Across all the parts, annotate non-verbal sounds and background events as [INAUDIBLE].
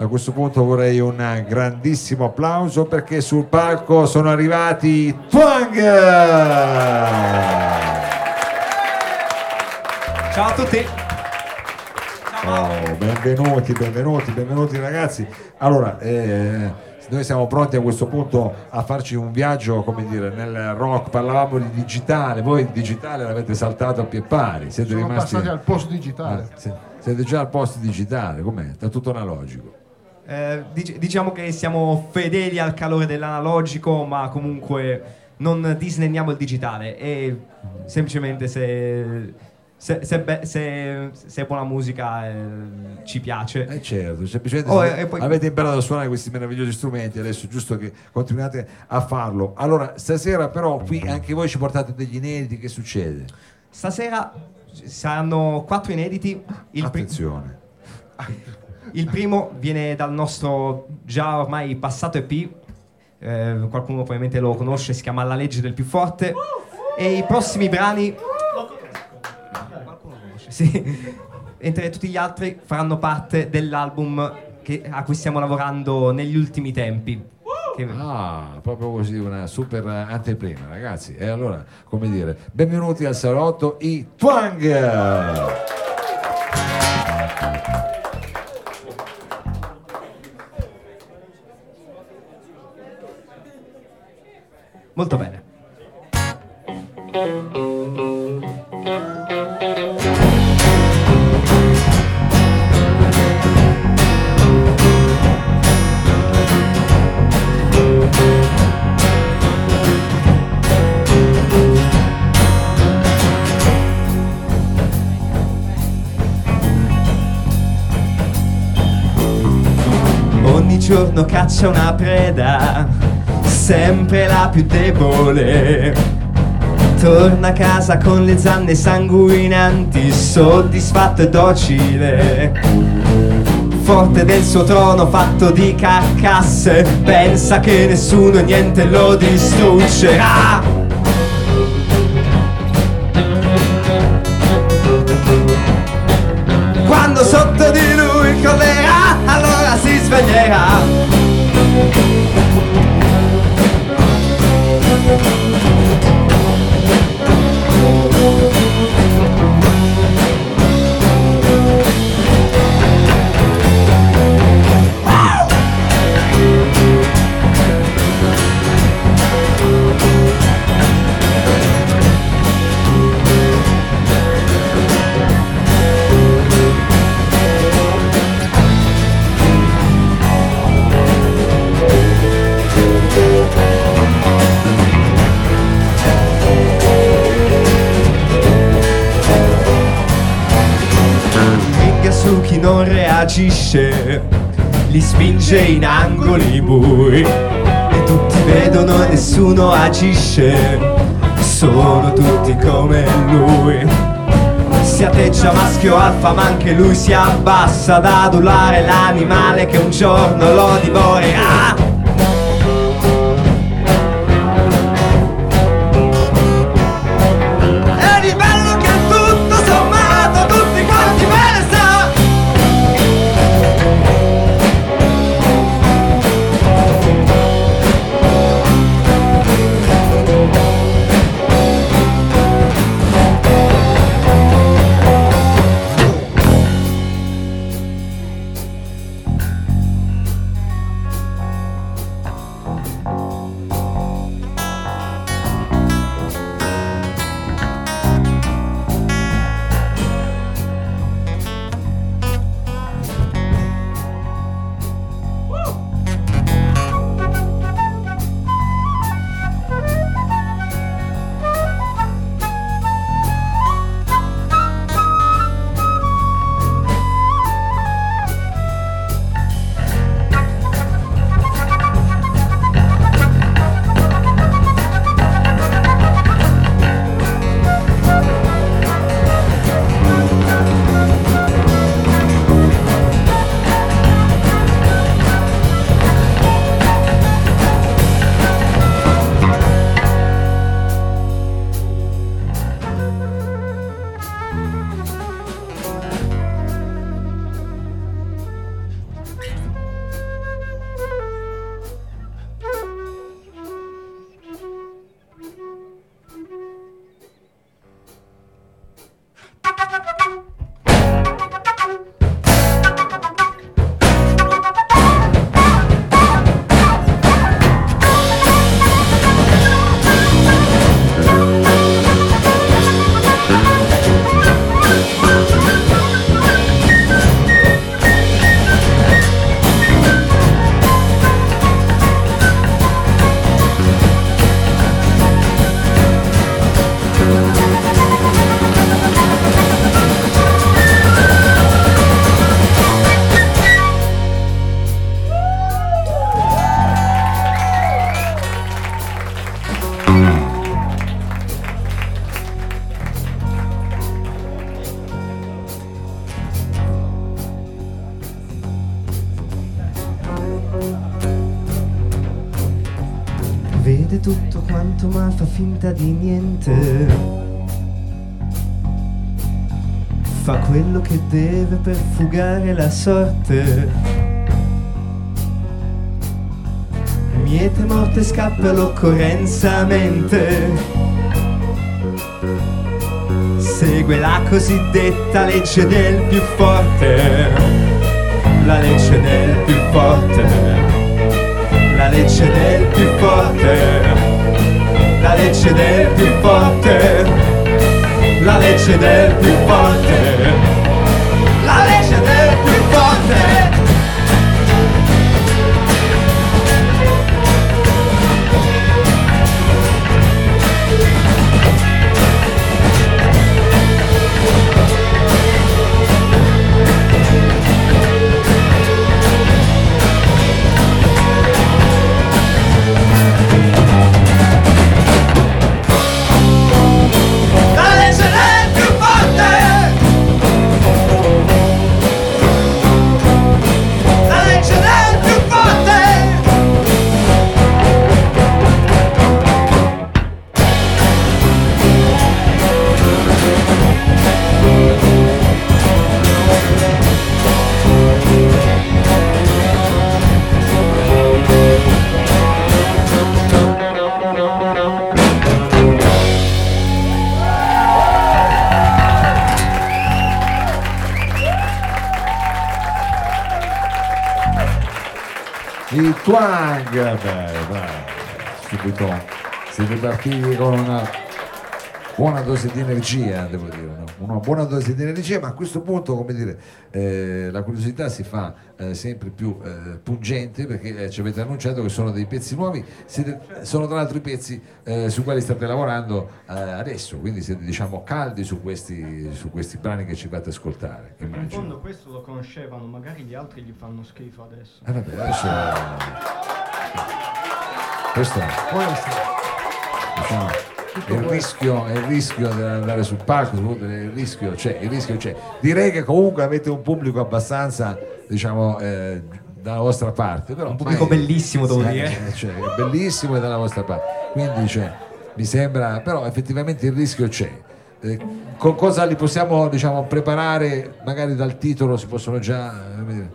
a questo punto vorrei un grandissimo applauso perché sul palco sono arrivati Twang! Ciao a tutti. Oh, benvenuti, benvenuti, benvenuti ragazzi. Allora, eh, noi siamo pronti a questo punto a farci un viaggio, come dire, nel rock, parlavamo di digitale, voi il digitale l'avete saltato a pie pari, siete Sono rimasti... passati al post digitale. Ah. Siete già al post digitale, com'è? Sta tutto analogico. Eh, dic- diciamo che siamo fedeli al calore dell'analogico, ma comunque non disdegniamo il digitale e semplicemente se, se, se, be- se- se buona musica eh, ci piace. Eh certo, semplicemente Oh, se e- e poi- avete imparato a suonare questi meravigliosi strumenti, adesso è giusto che continuate a farlo. Allora, stasera però qui anche voi ci portate degli inediti, che succede? Stasera saranno quattro inediti. Il, pri- Attenzione. [LAUGHS] il primo viene dal nostro già ormai passato EP. eh, qualcuno probabilmente lo conosce, si chiama La legge del più forte. E i prossimi brani. Qualcuno conosce, Sì. Mentre tutti gli altri faranno parte dell'album che- a cui stiamo lavorando negli ultimi tempi. Ah, proprio così, una super anteprima, ragazzi. E allora, come dire, benvenuti al salotto i Twang! Molto bene. Ogni giorno caccia una preda, sempre la più debole. Torna a casa con le zanne sanguinanti, soddisfatto e docile. Forte del suo trono fatto di carcasse, pensa che nessuno e niente lo distruggerà. Quando sotto di lui crollerà, allora si sveglierà. Nessuno agisce, sono tutti come lui. Si atteggia maschio alfa ma anche lui si abbassa ad adulare l'animale che un giorno lo divorerà. Finta di niente. Fa quello che deve per fugare la sorte. Miete morte scappa l'occorrenza mente. Segue la cosiddetta legge del più forte. La legge del Twang, beh, beh, subito siete partiti con una buona dose di energia, devo dire, no? una buona dose di energia, ma a questo punto, come dire, eh, la curiosità si fa eh, sempre più eh, pungente perché eh, ci avete annunciato che sono dei pezzi nuovi, siete- sono tra l'altro i pezzi eh, su quali state lavorando eh, adesso, quindi siete diciamo caldi su questi, su questi brani che ci fate ascoltare, che In fondo questo lo conoscevano, magari gli altri gli fanno schifo adesso. Eh, vabbè, adesso questo è diciamo, il rischio, è il rischio di andare sul palco, il rischio c'è, il rischio c'è. Direi che comunque avete un pubblico abbastanza, diciamo, eh, dalla vostra parte. Però Un pubblico ormai- bellissimo, devo sì, dire. eh, cioè, bellissimo e dalla vostra parte. Quindi cioè, mi sembra, però effettivamente il rischio c'è. Eh, con cosa li possiamo diciamo, preparare? Magari dal titolo si possono già... eh, come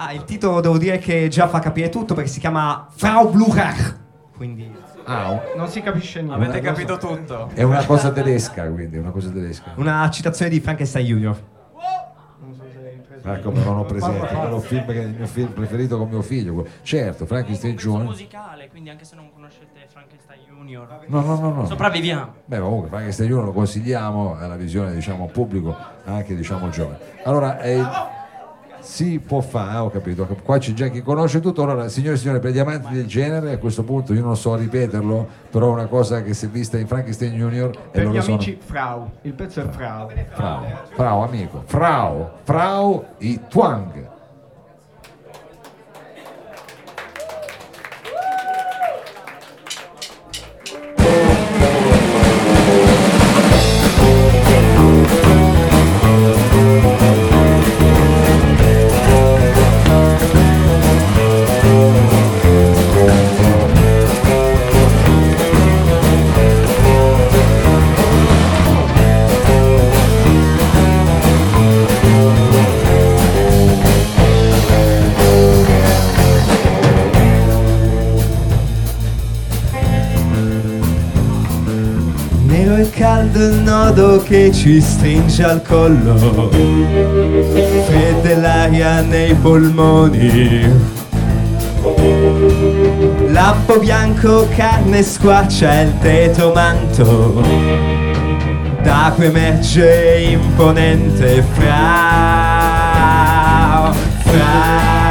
Ah, il titolo devo dire che già fa capire tutto perché si chiama Frau Blucher. Quindi ah, un- Non si capisce niente. Avete capito tutto? È una cosa tedesca, quindi, una cosa tedesca. una citazione di Frankenstein Junior. Non so se hai preso. Ah, come non ho presente, quello film che è il mio film preferito con mio figlio. Certo, Frankenstein È un Junior. musicale, quindi anche se non conoscete Frankenstein Junior, No, no, no, no. sopravviviamo. Beh, comunque Frankenstein Junior lo consigliamo alla visione, diciamo, pubblico, anche diciamo giovane. Allora, eh, si può fare, ho capito, qua c'è già chi conosce tutto. Allora, signore e signori, per gli amanti del genere, a questo punto io non so ripeterlo, però è una cosa che si è vista in Frankenstein Junior Per gli loro sono... amici Frau, il pezzo è Frau. Frau, Frau amico, Frau, Frau i Twang. Che ci stringe al collo. Fredda è l'aria nei polmoni. Lampo bianco, carne squarcia il tetro manto. Da cui emerge imponente Frau, Frau,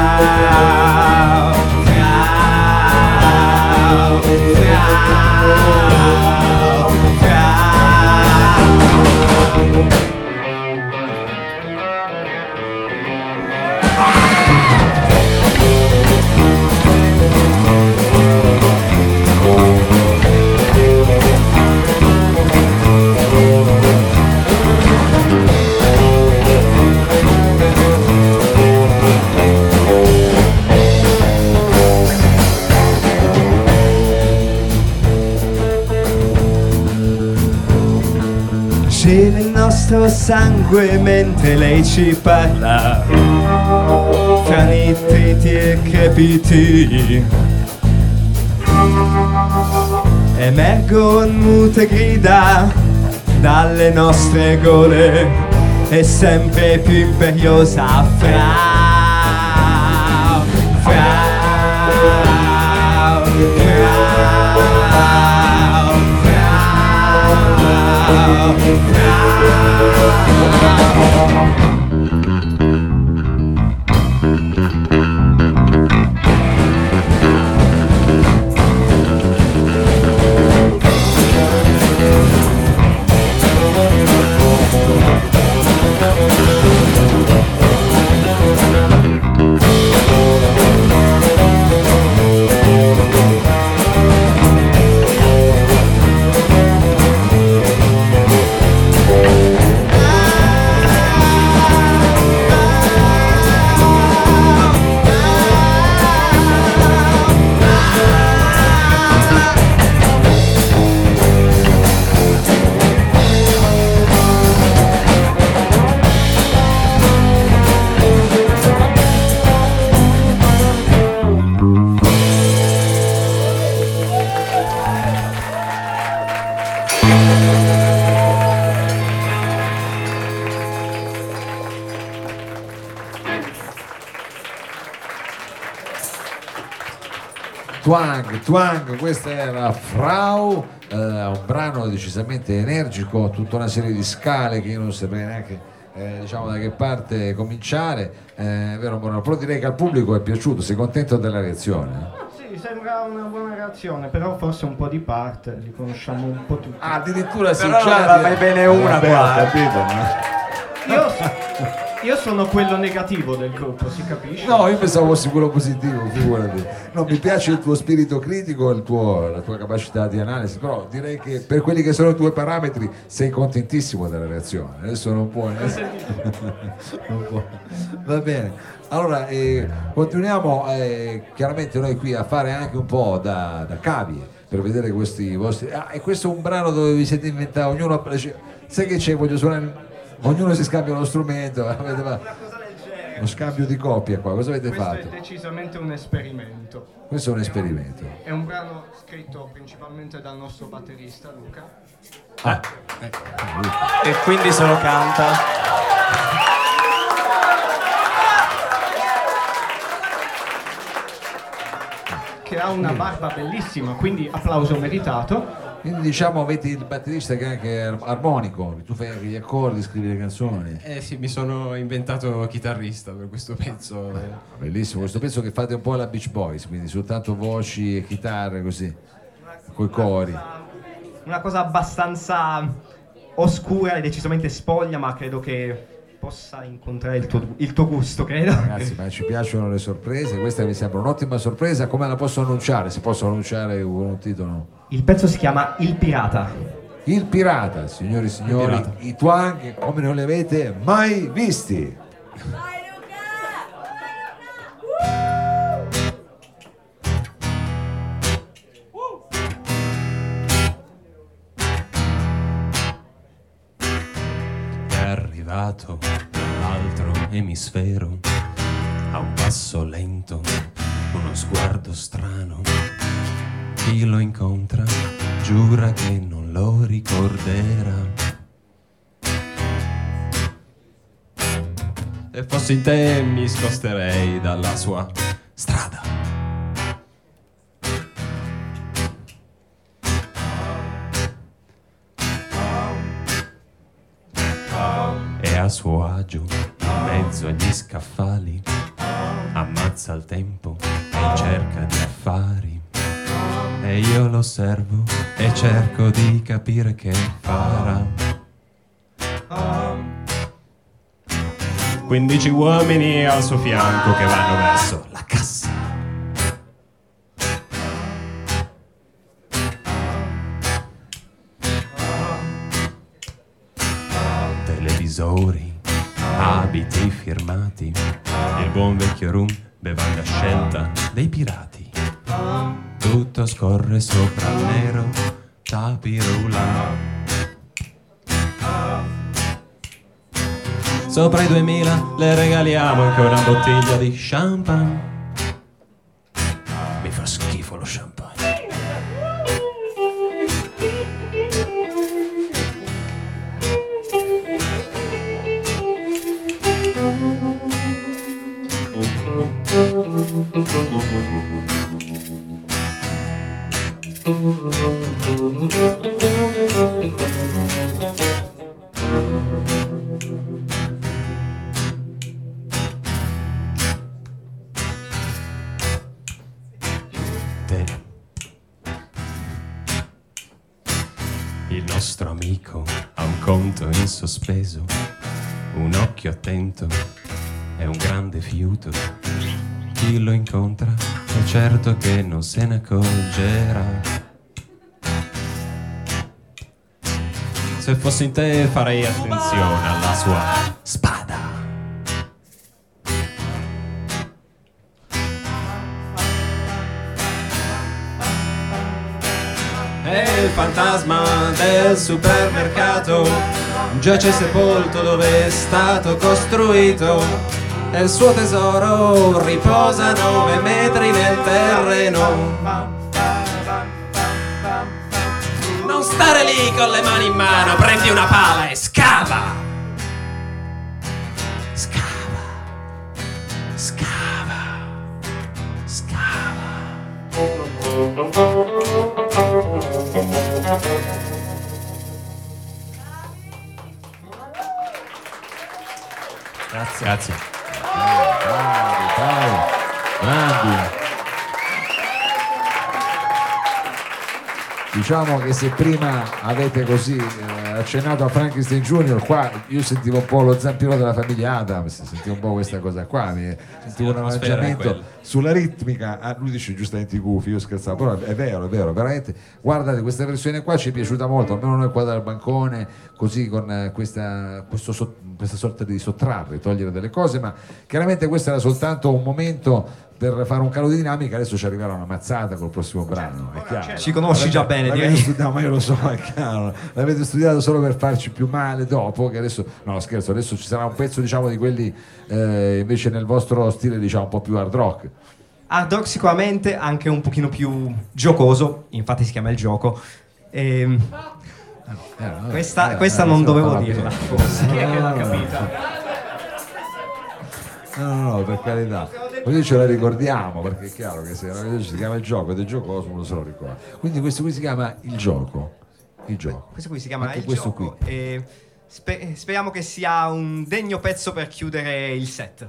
Frau, Frau, sangue mentre lei ci parla. Fra nitriti e crepiti emergono mute grida dalle nostre gole. E sempre più imperiosa fra Twang, Twang, questa era Frau, eh, un brano decisamente energico, tutta una serie di scale che io non saprei neanche eh, diciamo da che parte cominciare, eh, vero Morano? Però direi che al pubblico è piaciuto, sei contento della reazione? Sì, sembra una buona reazione, però forse un po' di parte, li conosciamo un po' tutti. Ah, addirittura si Però non ne va mai bene una Vabbè, qua, eh. capito, Io, [LAUGHS] io sono quello negativo del gruppo, si capisce? No, io pensavo fossi quello positivo, figurati. No, mi piace il tuo spirito critico, il tuo- la tua capacità di analisi, però direi che per quelli che sono i tuoi parametri sei contentissimo della reazione. Adesso non puoi. [LAUGHS] non puoi. Va bene. Allora, eh, continuiamo eh, chiaramente noi qui a fare anche un po' da, da cavie per vedere questi vostri... Ah, e questo è un brano dove vi siete inventati, ognuno... Sai che c'è, voglio suonare... Ognuno si scambia uno strumento, [LAUGHS] avete fatto uno scambio di coppia qua, cosa avete Questo fatto? è decisamente un esperimento. Questo è un esperimento. È un brano scritto principalmente dal nostro batterista Luca. E quindi se lo canta. che ha una barba bellissima, quindi applauso meritato. Quindi diciamo avete il batterista che è anche ar- armonico, tu fai anche gli accordi, scrivi le canzoni. Eh sì, mi sono inventato chitarrista per questo pezzo. Bellissimo, questo pezzo che fate un po' alla Beach Boys, quindi soltanto voci e chitarre così, coi cori. Una cosa abbastanza oscura e decisamente spoglia, ma credo che possa incontrare il tuo, il tuo gusto, credo. Ragazzi, ma ci piacciono le sorprese, questa mi sembra un'ottima sorpresa, come la posso annunciare? Si possono annunciare con un titolo? Il pezzo si chiama Il Pirata. Il pirata, signori e signori, pirata. i twang come non li avete mai visti. È arrivato dall'altro emisfero, a un passo lento, uno sguardo strano. Chi lo incontra giura che non lo ricorderà. Se fossi in te mi sposterei dalla sua strada. Agio, in mezzo agli scaffali, ammazza il tempo e in cerca di affari. E io lo osservo e cerco di capire che farà. 15 uomini al suo fianco che vanno verso la cassa. Televisori, firmati, il buon vecchio rum, bevanda scelta dei pirati. Tutto scorre sopra il nero tapirula. Sopra i 2000 le regaliamo anche una bottiglia di champagne. Conto in sospeso, un occhio attento e un grande fiuto. Chi lo incontra è certo che non se ne accorgerà. Se fossi in te farei attenzione alla sua spada. Fantasma del supermercato, giace sepolto dove è stato costruito. E il suo tesoro riposa nove metri nel terreno. Non stare lì con le mani in mano, prendi una pala e scava. Scava. Scava. Scava. Grazie. Grazie. Bravi, bravi, grandi. Diciamo che se prima avete così eh, accennato a Frankenstein Junior, qua io sentivo un po' lo zampino della famiglia Adams, sentivo un po' questa cosa qua, mi sentivo un arrangiamento sulla ritmica, ah, lui dice giustamente i gufi, io scherzavo, però è vero, è vero, veramente, guardate questa versione qua ci è piaciuta molto, almeno noi qua dal bancone, così con eh, questa, questo questa sorta di sottrarre, togliere delle cose, ma chiaramente questo era soltanto un momento per fare un calo di dinamica, adesso ci arriverà una mazzata col prossimo brano, è chiaro. Ci conosci già bene, L'avete direi. studiato, ma io lo so, è chiaro. L'avete studiato solo per farci più male dopo, che adesso, no scherzo, adesso ci sarà un pezzo diciamo di quelli eh, invece nel vostro stile diciamo un po' più hard rock. Hard rock sicuramente anche un pochino più giocoso, infatti si chiama il gioco. Ehm, Eh, questa, eh, questa eh, non dovevo la dirla, forse. Chi è che l'ha capita? No, no, no, per carità. Così ce la ricordiamo, perché è chiaro che se si chiama il gioco ed è giocoso uno se lo ricorda. Quindi questo qui si chiama il gioco. Il gioco. Questo qui si chiama Anche il questo gioco qui. e spe- speriamo che sia un degno pezzo per chiudere il set.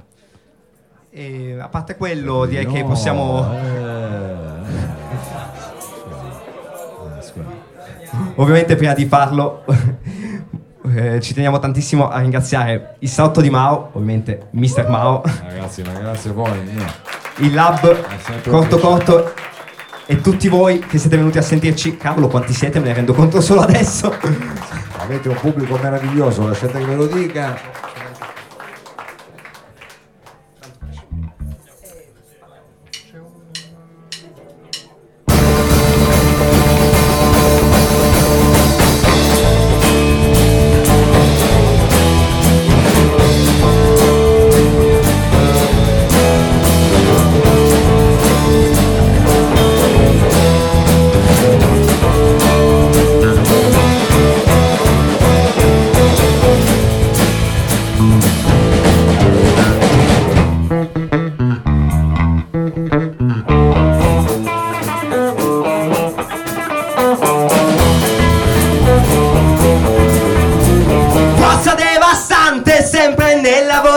E a parte quello, direi che No, possiamo eh. [LAUGHS] Eh, ovviamente prima di farlo [LAUGHS] eh, ci teniamo tantissimo a ringraziare il salotto di Mao, ovviamente Mr. Mao, Ragazzi, ma grazie poi. io- il lab corto corto e tutti voi che siete venuti a sentirci. Cavolo, quanti siete, me ne rendo conto solo adesso. Avete un pubblico meraviglioso, lasciate che ve lo dica.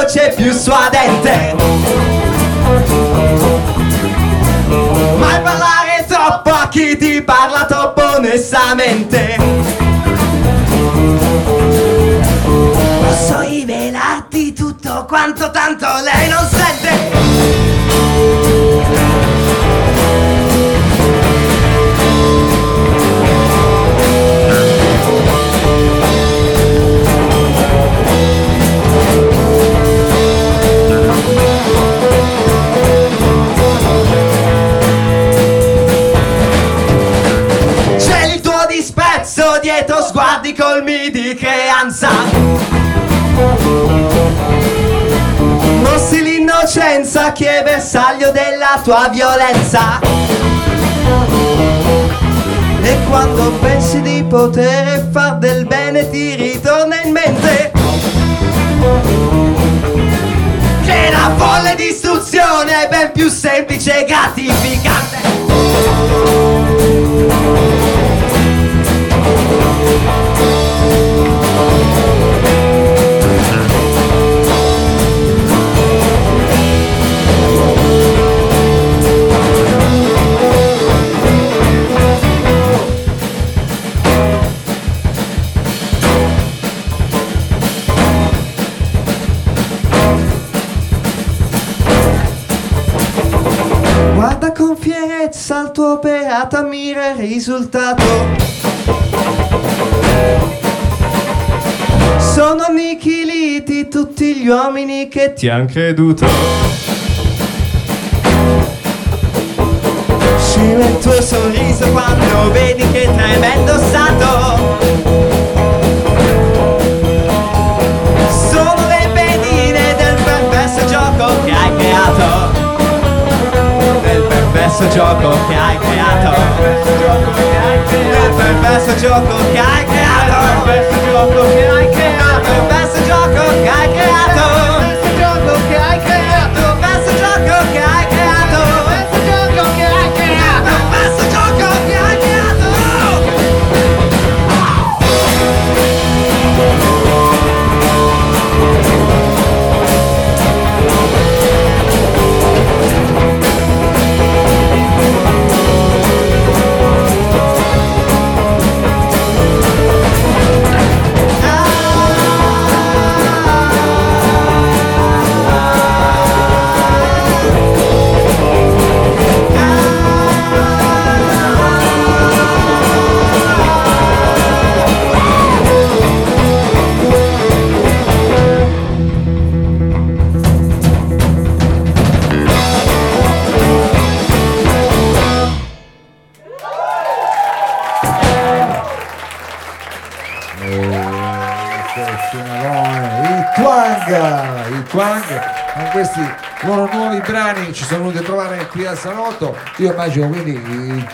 Voce più suadente. Mai parlare troppo a chi ti parla troppo onestamente. Posso rivelarti tutto quanto tanto lei non sente. Colmi di creanza Mostri l'innocenza che è bersaglio della tua violenza. E quando pensi di poter far del bene ti ritorna in mente. Che la folle distruzione è ben più semplice e gratificante. Guarda tuo operato, ammira il risultato. Sono annichiliti tutti gli uomini che ti han creduto. Scima il tuo sorriso quando vedi che tremendo stato. Perverso gioco che hai creato. Nel perverso gioco che hai creato. Nel perverso gioco che hai creato. Nel perverso gioco che hai creato brani ci sono venuti a trovare qui al salotto. Io immagino quindi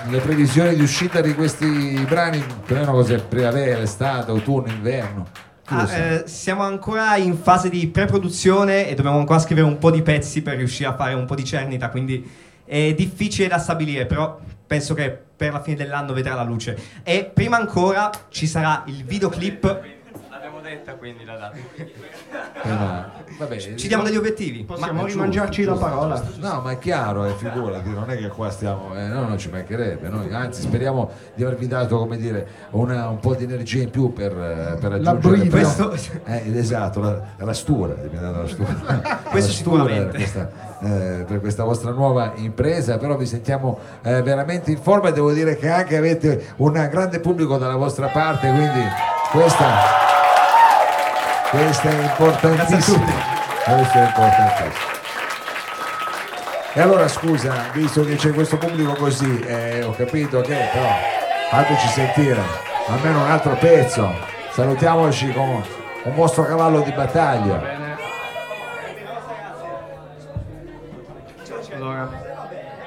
le previsioni di uscita di questi brani, più o meno cos'è, primavera, estate, autunno, inverno. Ah, eh, siamo ancora in fase di pre-produzione e dobbiamo ancora scrivere un po' di pezzi per riuscire a fare un po' di cernita, quindi è difficile da stabilire, però penso che per la fine dell'anno vedrà la luce. E prima ancora ci sarà il videoclip. Detta quindi la data. Eh, ma- vabbè, Ci diamo degli obiettivi. Possiamo Ma- rimangiarci la parola. No, ma è chiaro, eh, figurati, non è che qua stiamo, eh, no, non ci mancherebbe, noi, anzi speriamo di avervi dato, come dire, una- un po' di energia in più per, eh, per raggiungere brivida. Questo- Eh, esatto, la, la stura, vi abbiamo dato la stura. [LAUGHS] Questo La stura sicuramente. Per questa, eh, per questa vostra nuova impresa, però vi sentiamo eh, veramente in forma e devo dire che anche avete un grande pubblico dalla vostra parte, quindi questa, questa è importantissima. Questo è importantissimo. E allora scusa, visto che c'è questo pubblico così, eh, ho capito che però fateci sentire almeno un altro pezzo. Salutiamoci con un vostro cavallo di battaglia. Allora,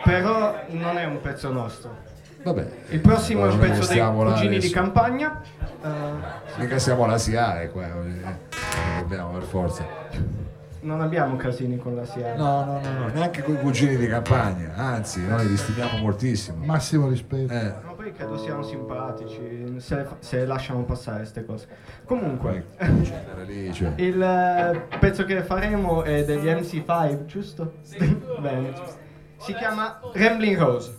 però non è un pezzo nostro. Vabbè. Il prossimo è un pezzo dei cugini di adesso. campagna. Eh, Mica siamo alla SIAE qua, eh, dobbiamo per forza. non abbiamo casini con la SIA. No, no, no, no, neanche con i cugini di campagna, anzi, noi li stimiamo moltissimo. Massimo rispetto. Eh, Ma poi credo siano simpatici se, se lasciamo passare queste cose. Comunque, [LAUGHS] lì, cioè. il eh, pezzo che faremo è degli MC5, giusto? [LAUGHS] Bene. Si chiama Rambling Rose.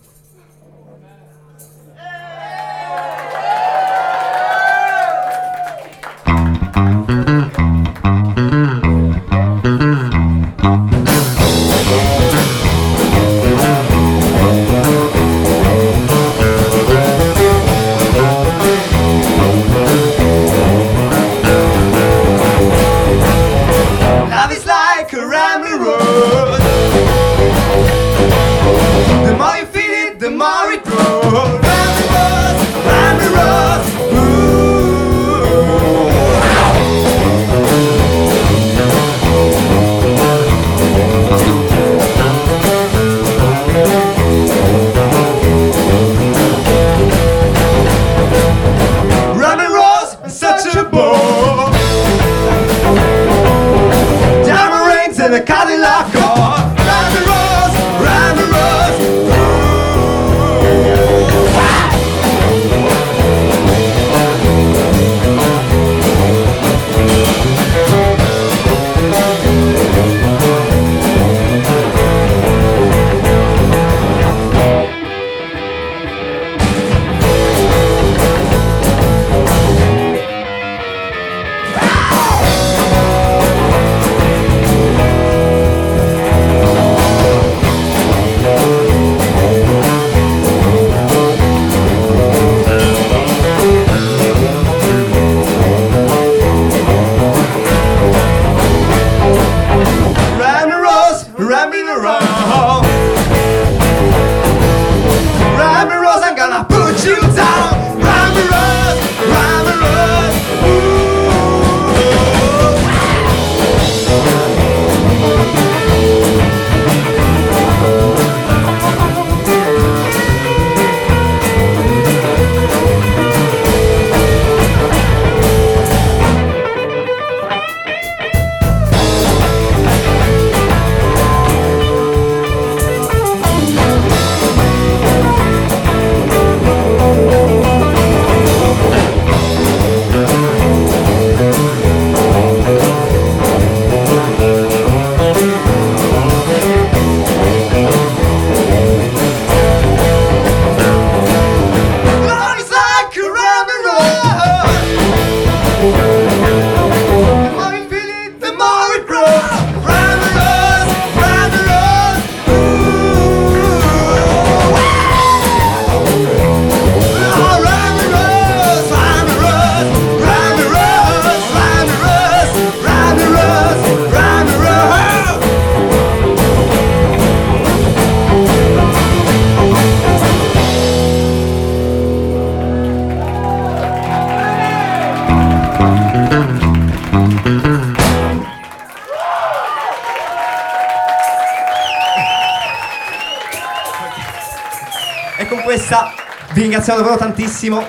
Questa vi ringraziamo davvero tantissimo.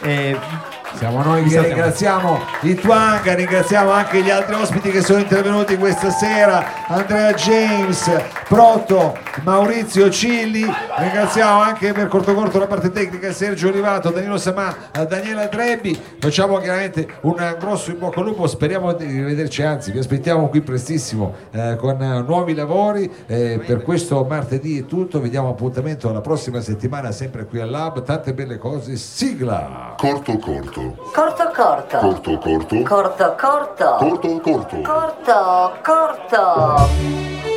E Siamo noi che ringraziamo i Twanga, ringraziamo anche gli altri ospiti che sono intervenuti questa sera, Andrea James, Proto, Maurizio Cilli, ringraziamo anche per corto corto la parte tecnica Sergio Olivato, Danilo Samà, Daniela Trebbi, facciamo chiaramente un grosso in bocca al lupo, speriamo di rivederci, anzi vi aspettiamo qui prestissimo eh, con nuovi lavori, Eh, per questo martedì è tutto, vi diamo appuntamento alla prossima settimana sempre qui al Lab, tante belle cose, sigla! Corto corto. Corto corto. Corto corto. Corto corto. Corto corto. Corto corto.